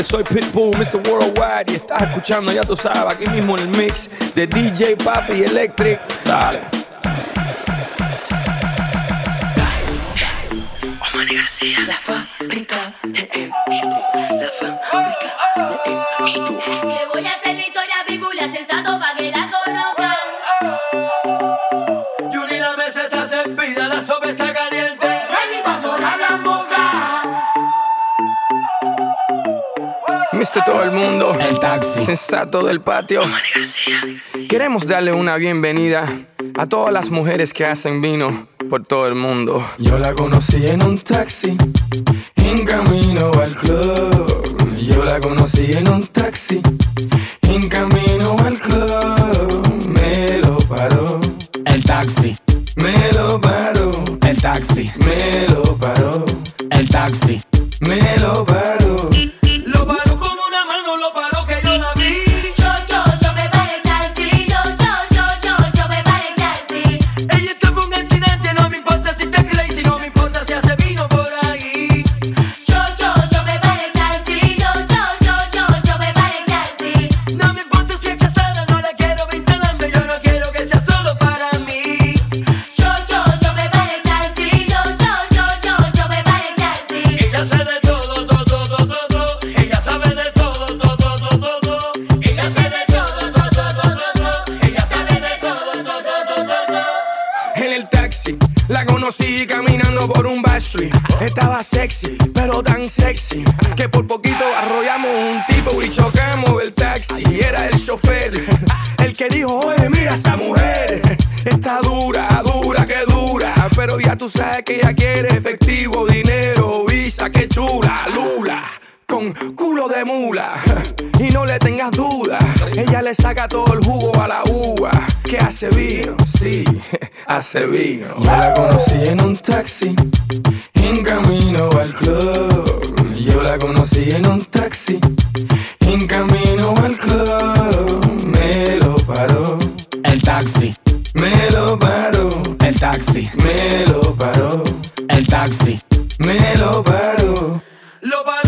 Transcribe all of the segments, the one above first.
Gente, soy Pitbull, Mr. Worldwide y estás escuchando, ya tú sabes, aquí mismo en el mix de DJ Papi Electric. Dale. García, la fábrica de la fábrica de Le voy a hacer la historia bíblia sensato para que la conozcan. Mr. Todo el mundo, el taxi sensato del patio. Queremos darle una bienvenida a todas las mujeres que hacen vino por todo el mundo. Yo la conocí en un taxi, en camino al club. Yo la conocí en un taxi, en camino al club. Me lo paró. El taxi. Me lo paró. El taxi. Me lo paró. El taxi. Me lo paró. Estaba sexy, pero tan sexy que por poquito arrollamos un tipo y chocamos el taxi. Era el chofer, el que dijo, oye, mira esa mujer. Está dura, dura, que dura. Pero ya tú sabes que ella quiere con culo de mula. Y no le tengas duda, ella le saca todo el jugo a la uva. Que hace vino, sí, hace vino. Yo la conocí en un taxi, en camino al club. Yo la conocí en un taxi, en camino al club. Me lo paró. El taxi. Me lo paró. El taxi. Me lo paró. El taxi. Me lo paró. Lo paró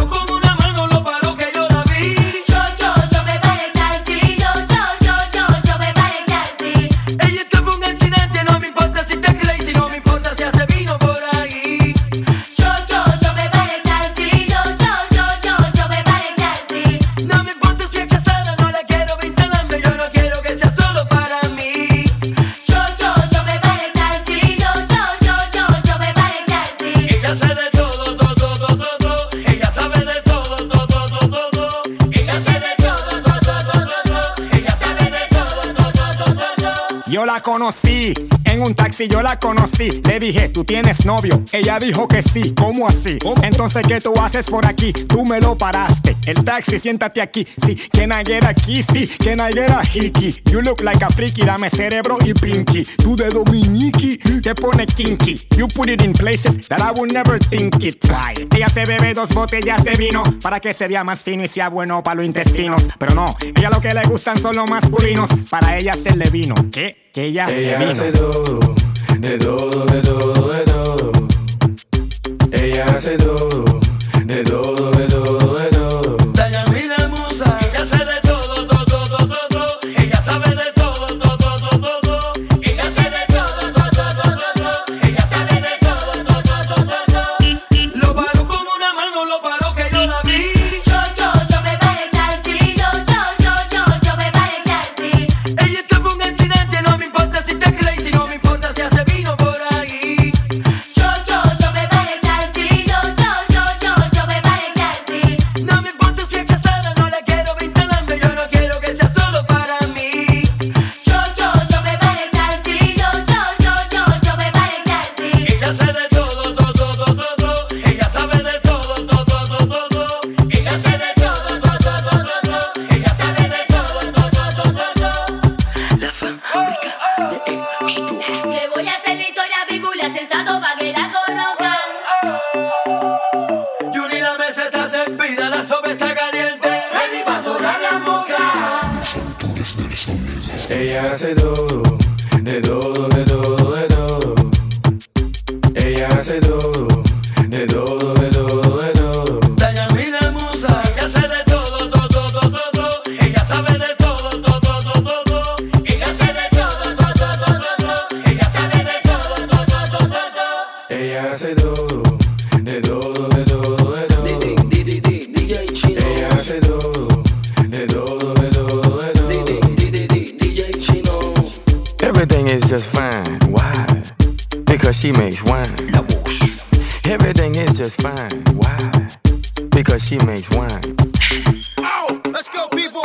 la conocí en un taxi, yo la conocí. Le dije, ¿tú tienes novio? Ella dijo que sí. ¿Cómo así? Entonces, ¿qué tú haces por aquí? Tú me lo paraste. El taxi, siéntate aquí. Sí, can I get a kiss? Sí, can I get a hickey? You look like a freaky, dame cerebro y pinky. Tú de Dominiki, te pone kinky. You put it in places that I would never think it. Why? Ella se bebe dos botellas de vino para que se vea más fino y sea bueno para los intestinos. Pero no, ella lo que le gustan son los masculinos. Para ella hacerle vino. ¿Qué? Que ella, Ella se hace todo, de todo, de todo, de todo. Ella hace todo, Because she makes wine. Everything is just fine. Why? Because she makes wine. Oh, let's go, people.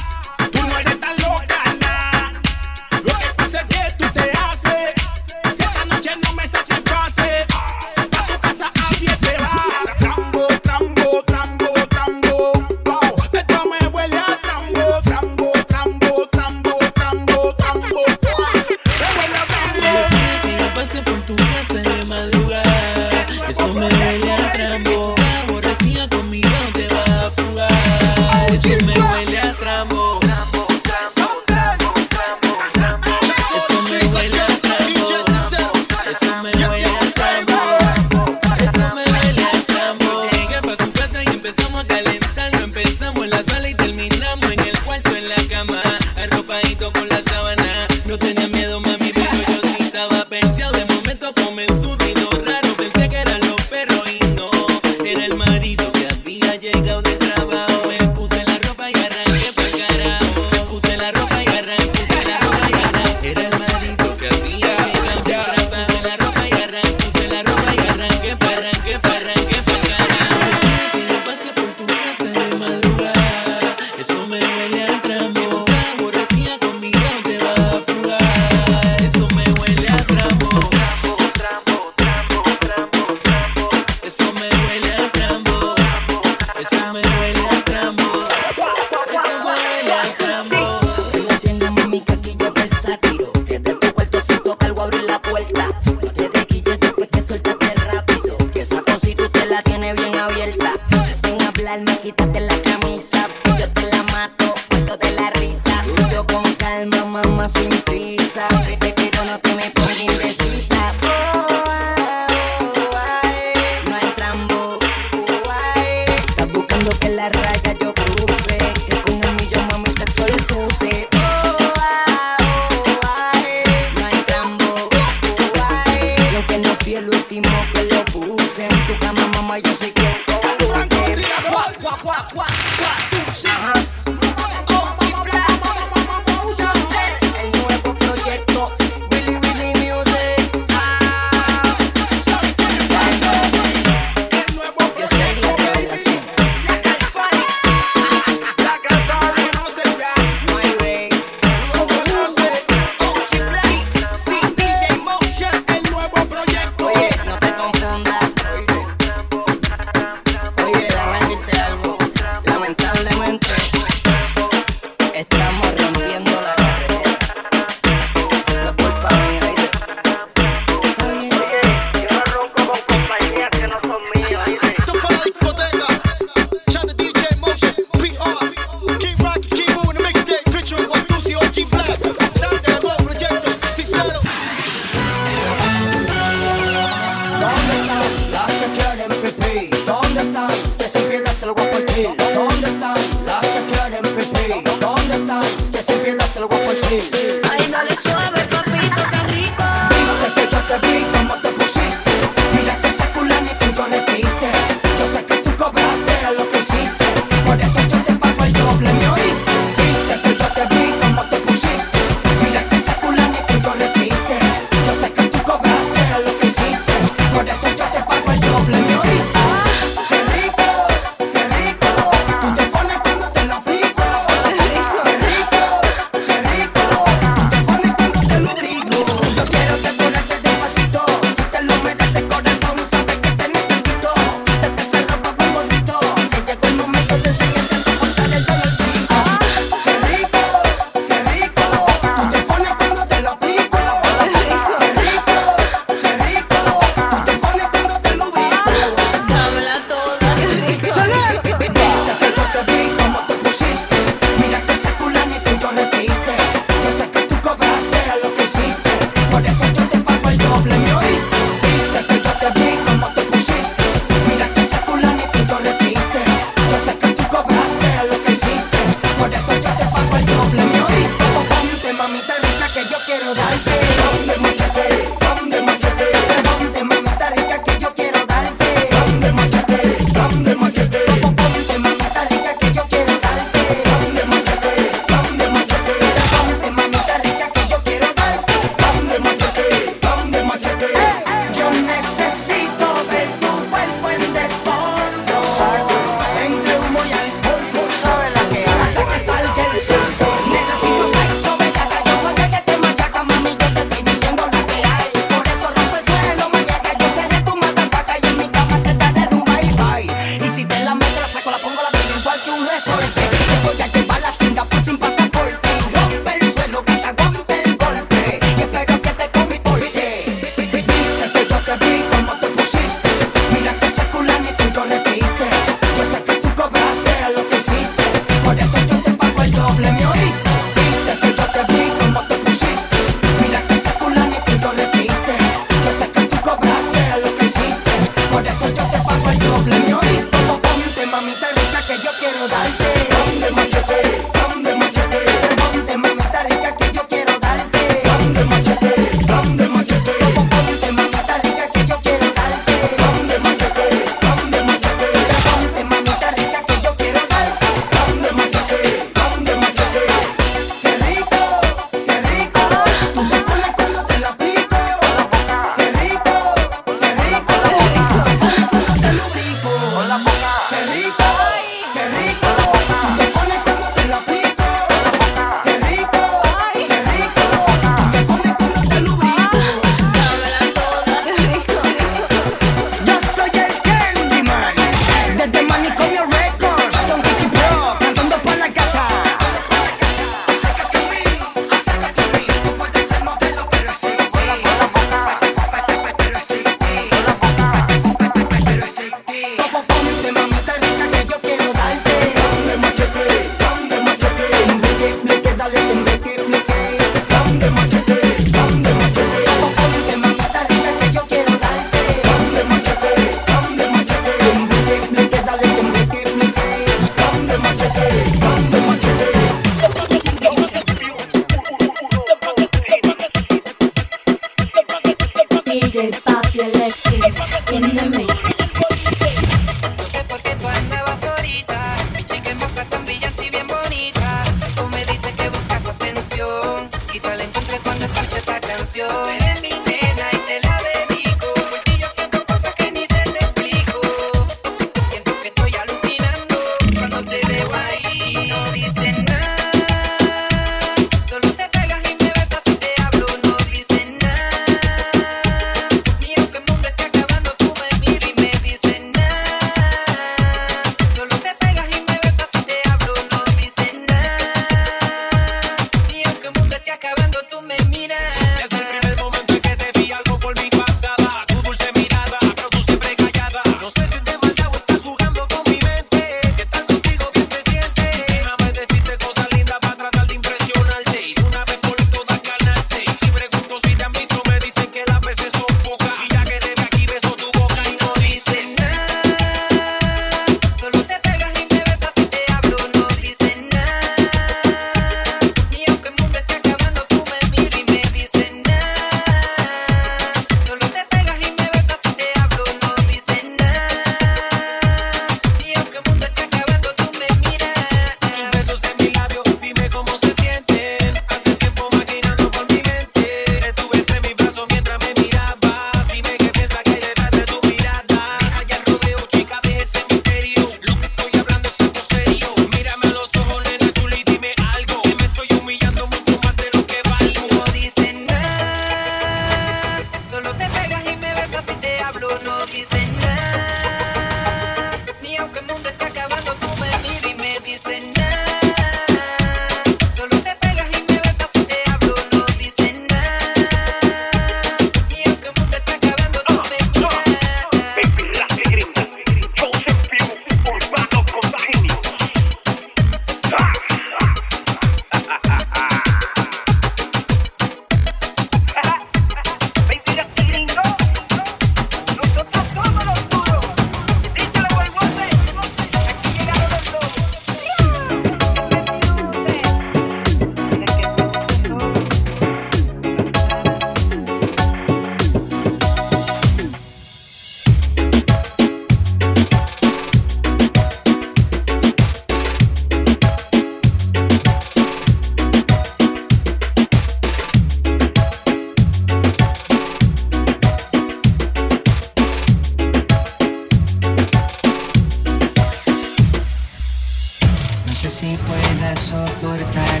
soportar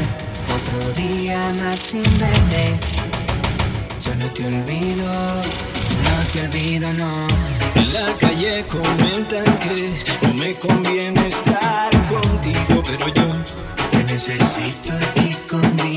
otro día más sin verte. Yo no te olvido, no te olvido, no. En la calle comentan que no me conviene estar contigo, pero yo te necesito aquí conmigo.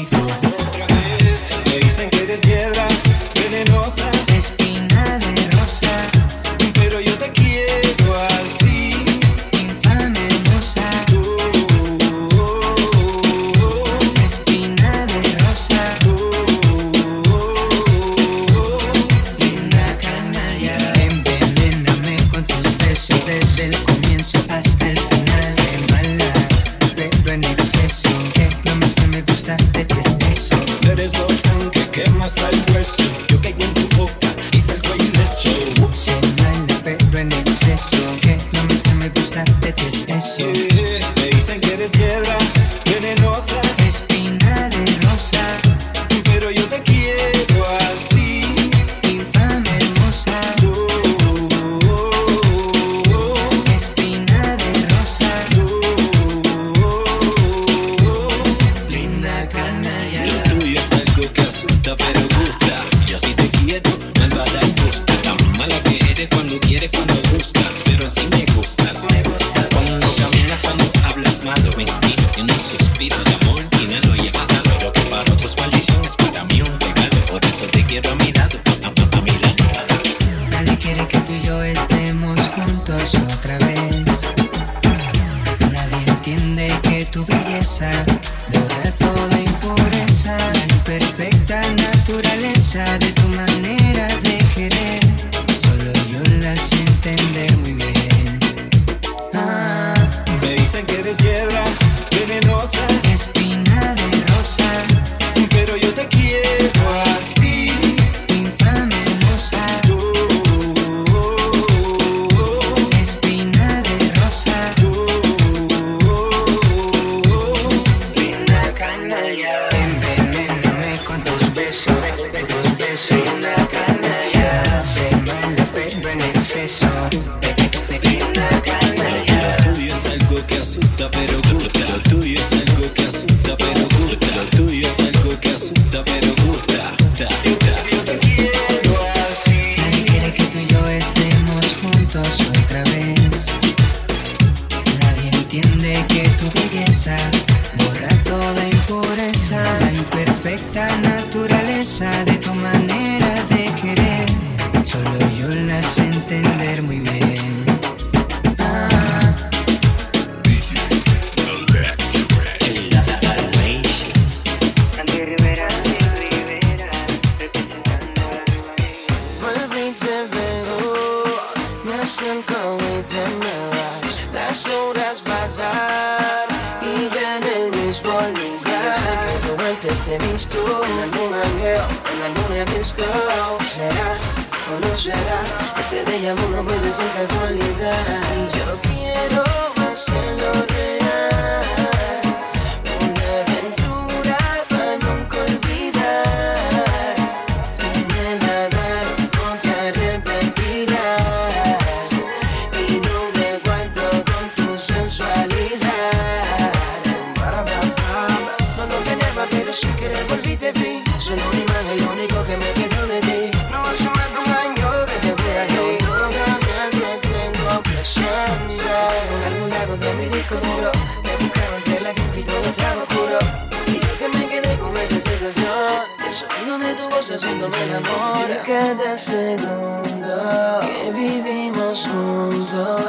haciéndome el amor cada segundo que vivimos juntos.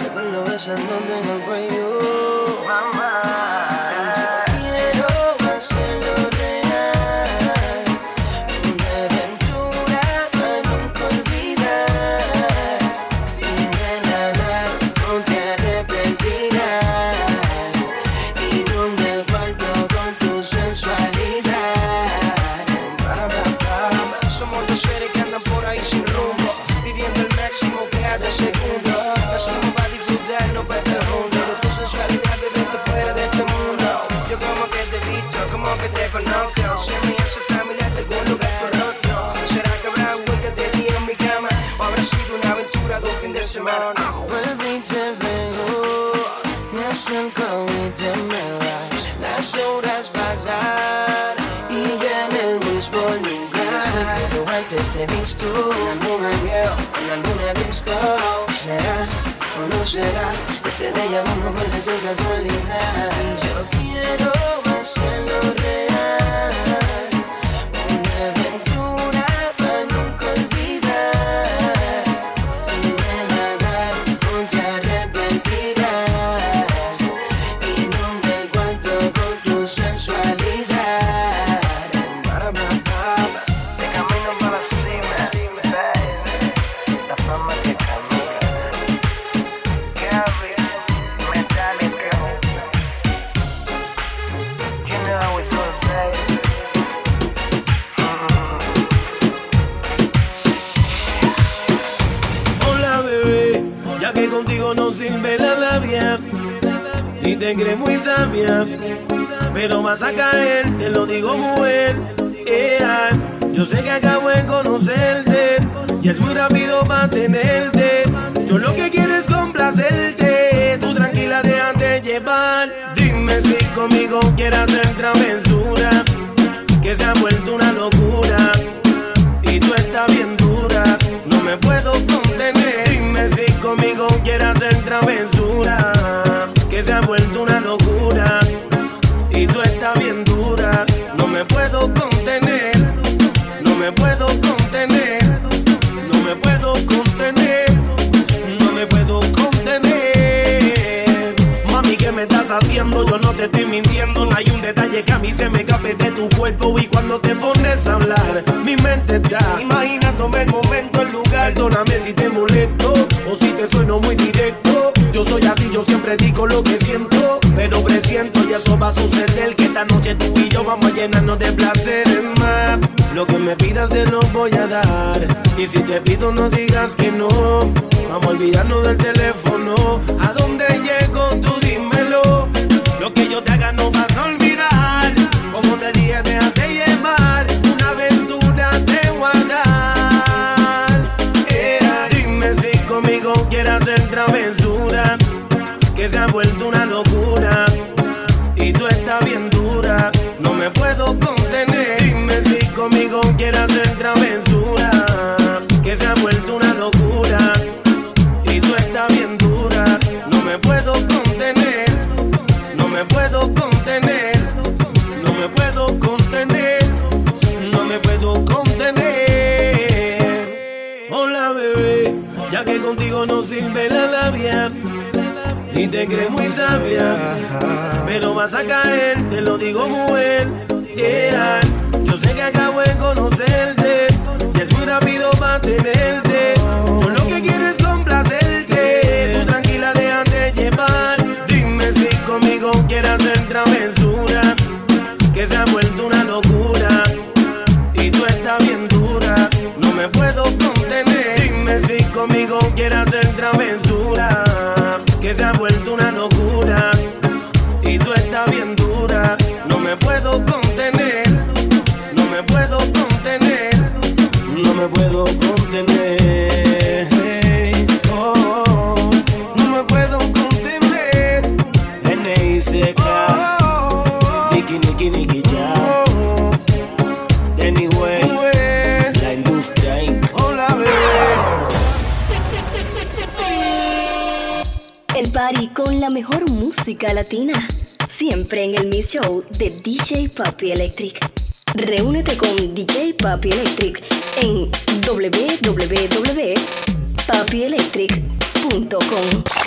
Recuerdo besándote en el cuello te muy sabia, pero vas a caer, te lo digo mujer. Ea, yo sé que acabo de conocerte y es muy rápido mantenerte. Yo lo que quiero es complacerte, tú tranquila déjate llevar. Dime si conmigo quieres hacer travesura, que se ha vuelto una locura ha vuelto una locura y tú estás bien dura, no me puedo contener, no me puedo contener, no me puedo contener, no me puedo contener. Mami, ¿qué me estás haciendo? Yo no te estoy mintiendo. No hay un detalle que a mí se me escape de tu cuerpo. Y cuando te pones a hablar, mi mente está imaginándome el momento, el lugar. Perdóname si te molesto o si te sueno muy directo. Soy así, yo siempre digo lo que siento. Pero presiento y eso va a suceder. Que esta noche tú y yo vamos a llenarnos de placeres más. Lo que me pidas te lo voy a dar. Y si te pido, no digas que no. Vamos a olvidarnos del teléfono. ¿A dónde llego? Vas a caer, te lo digo mujer. Latina. Siempre en el Miss Show de DJ Papi Electric. Reúnete con DJ Papi Electric en www.papielectric.com.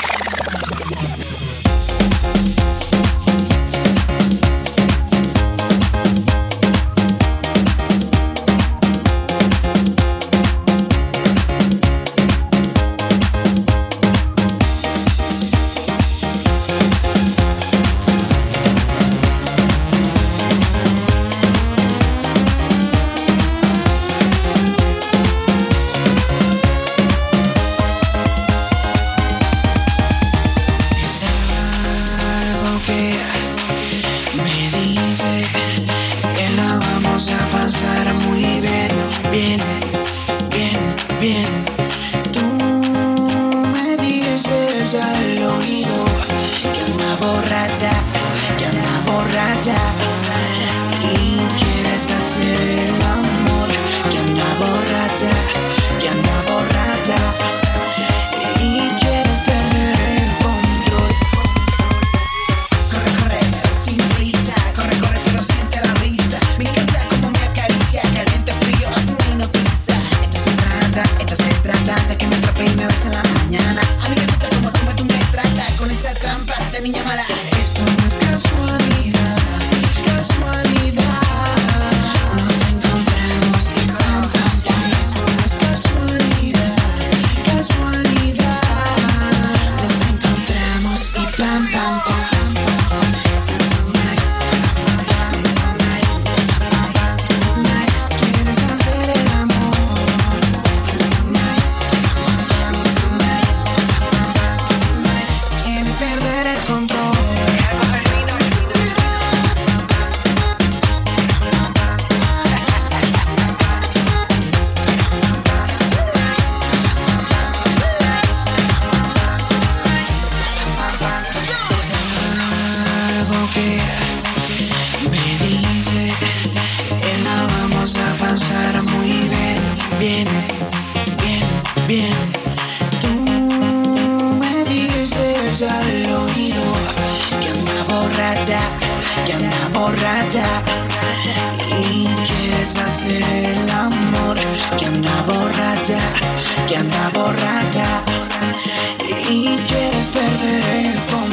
bien, bien, bien. Tú me dices al oído que anda borracha, que anda borracha. Y quieres hacer el amor, que anda borracha, que anda borracha. Y quieres perder el control.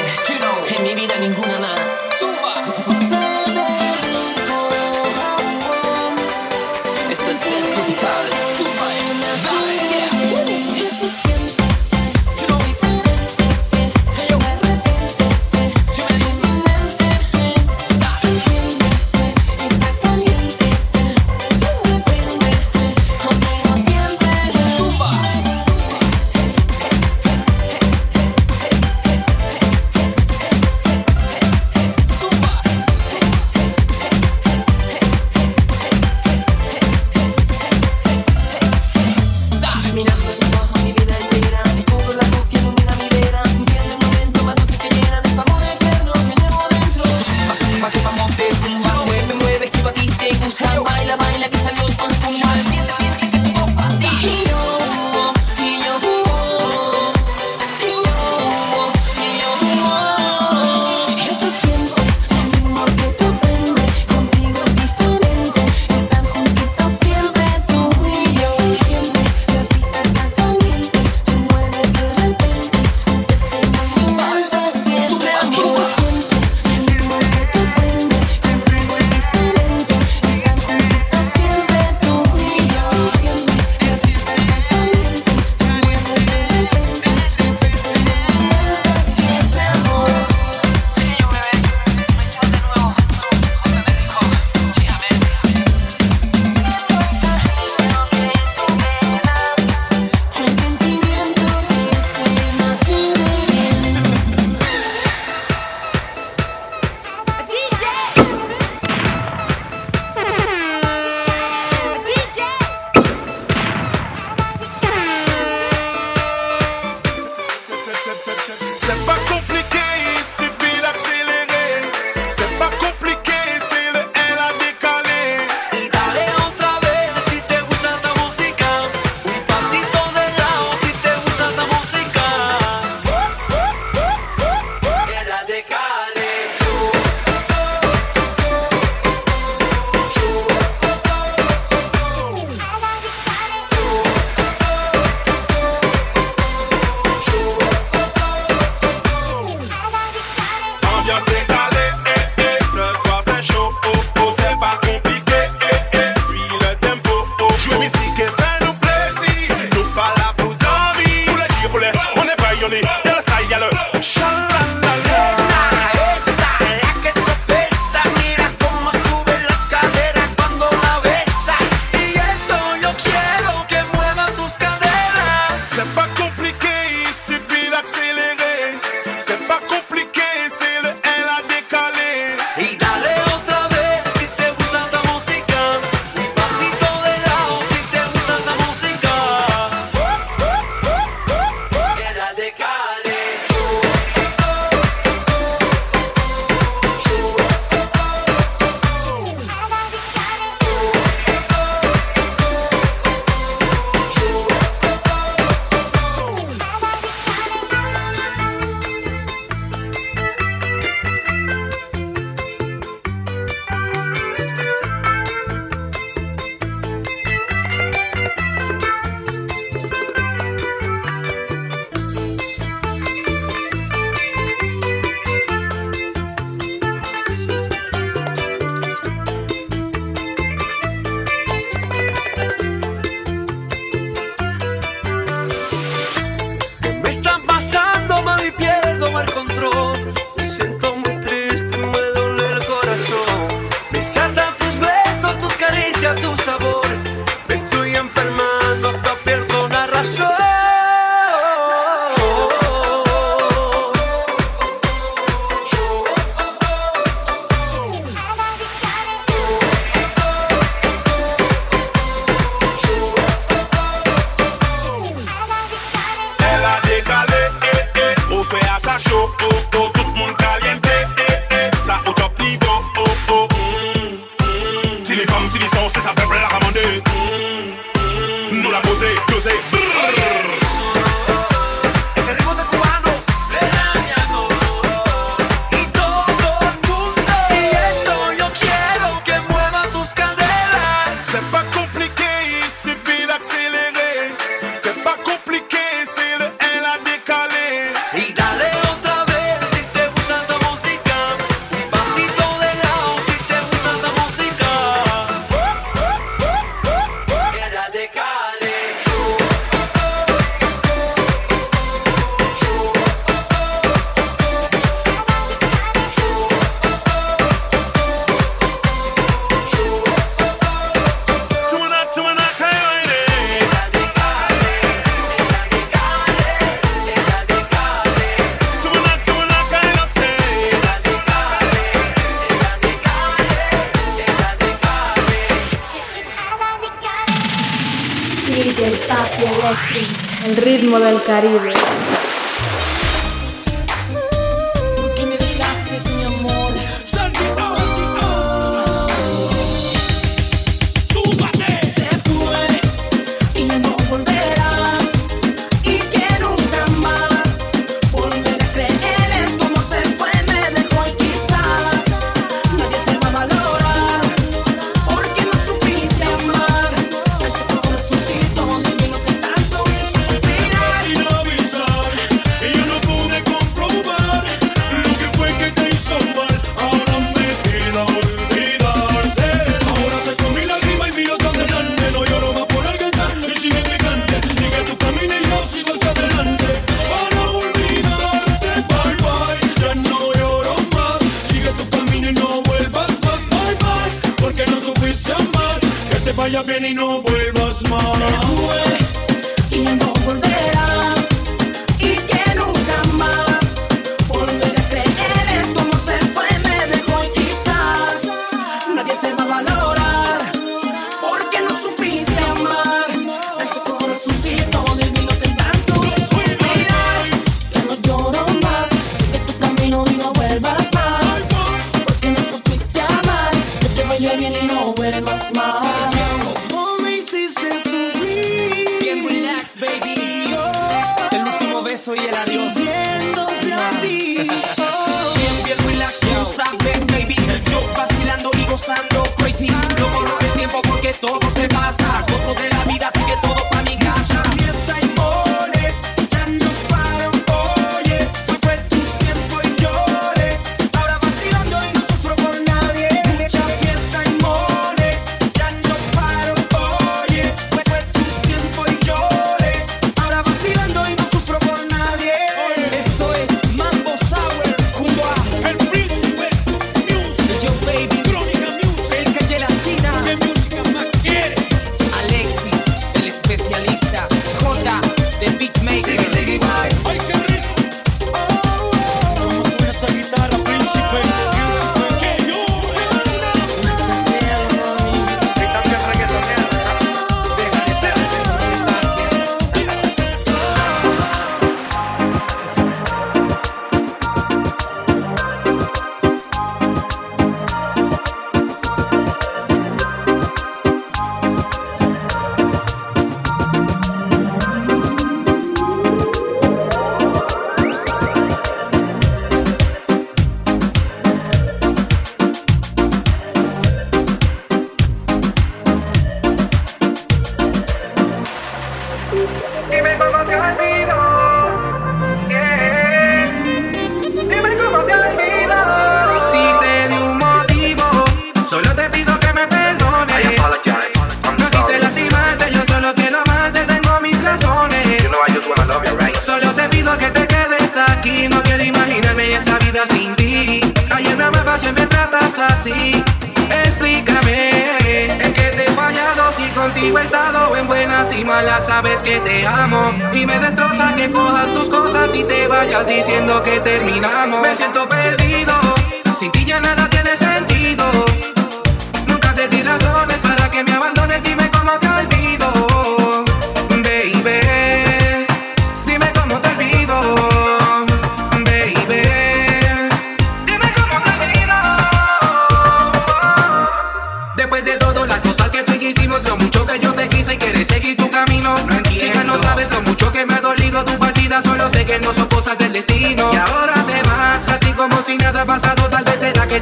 Es diferente. En mi vida ninguna más. Esto DJ Papi Electric. El ritmo del Caribe.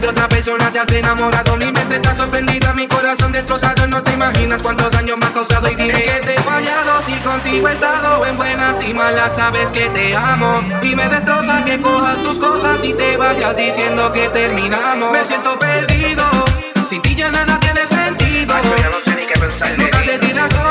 De otra persona te has enamorado. Mi mente está sorprendida, mi corazón destrozado. No te imaginas cuánto daño me ha causado. Y dime que te he fallado. Si contigo he estado en buenas y malas, sabes que te amo. Y me destroza que cojas tus cosas y te vayas diciendo que terminamos. Me siento perdido. Sin ti ya nada tiene sentido. Nunca te di razones para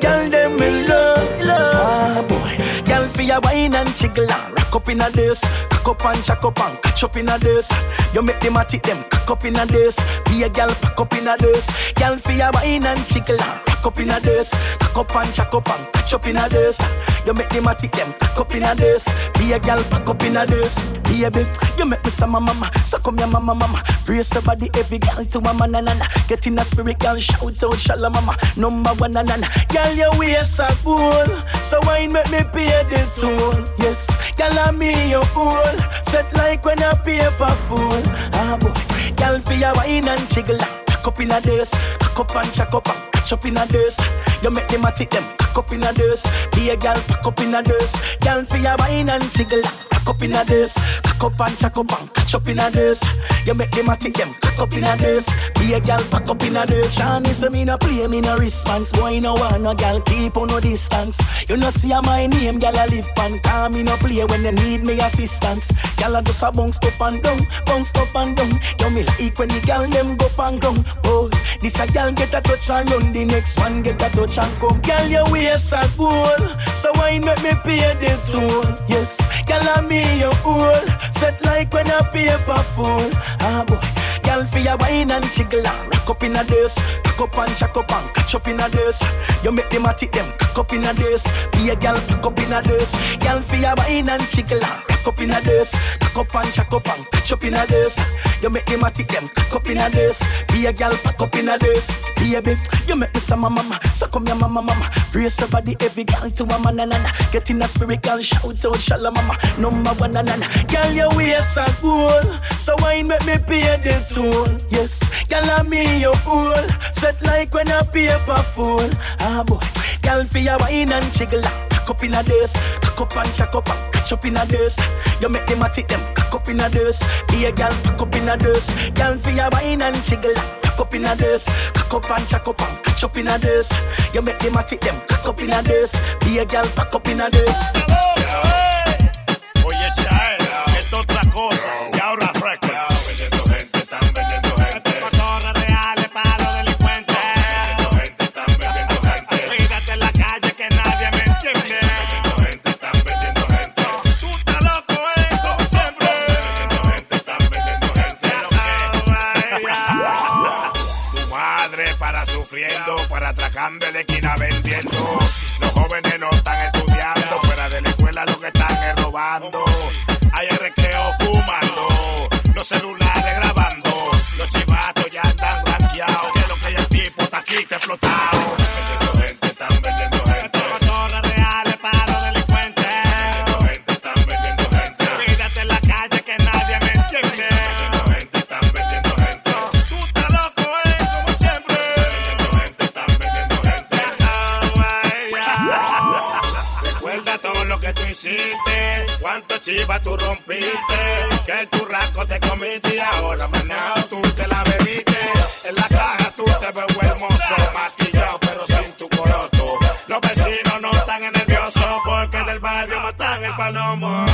girl them me love, love. Ah boy, girl for your wine and jiggle and rock up in a this, cock up and jack up and catch up in a this. You make them a tick them cock up in a this. Be a girl pack up in a this. Girl for your wine and jiggle and rock up in a this, cock up and jack up and catch up in a this. You make them a tick them cock up in a this. Be a girl pack up in a this. Baby, you make me stammer mama, so come here mama mama. Brace your body every girl to mama na na na. Get in a spirit girl, shout out shalom mama. Number one na na na. Girl your waist a gold, so wine make me pay the toll. Yes, girl I'm me your owl. Set like when a paper full. Ah boy, girl for your wine and jiggle. Cock up in a this, cock up and jack up and catch up in a this. You make them a tick them, up in a this. Be a gal, pack up in a this. Girl for your wine and jiggle. Cock up in a this. Cock up and chuck up and catch up in a this. You make them a tick them cock up in a this. Be a gal pack up in a this. Shani say me no play, me no response. Boy no want no gal keep on no distance. You know see a my name, gal a live pan. Call me no play when they need me assistance. Gal a just a bounce up and down, bounce up and down. You me like when the gal them go and come. Oh, this a gal get a touch and run, the next one get a touch and come. Gal your waist a gold, so why make me pay the toll? Yes, gal a me your old, set like when a paper full. Ah boy. Girl, for your wine and jiggle and rock up in a this. Cock up and chuck up and catch up in a this. You make them a tick them cock up in a this. Be a girl, cock up in a this. Girl, for your wine and jiggle and rock up in a this. Cock up and chuck up and catch up in a this. You make them a tick them cock up in a this. Be a girl, pack up in a this. Baby, you make me stammer mama. So come here mama mama. Your body every girl to a man and and Get in a spirit girl, shout out shalom mama. Number one and and Girl, your waist a gold. So wine make me pay the soul. Yes, girl, I'm me your old. Set like when a paper full. Ah boy, girl, for your wine and jiggle. Cock up in a this, cock up and chuck up and catch up in a this. You make them a tick them, cock up in a this. Be a girl, cock up in a this. Girl, for your wine and jiggle. Cock up in a this, cock up and chuck up and catch up in a this. You make them a tick them, cock up in a this. Be a girl, cock up in a this. Oye, esto es otra cosa. Para atracando en la esquina vendiendo. Los jóvenes no están estudiando, fuera de la escuela lo que están es robando. Hay recreo fumando, los celulares cuánto chiva tú rompiste, que tu rasco te comiste y ahora manao tú te la bebiste. En la caja tú te ves hermoso, maquillado pero sin tu coroto. Los vecinos no están nerviosos porque del barrio matan el palomo.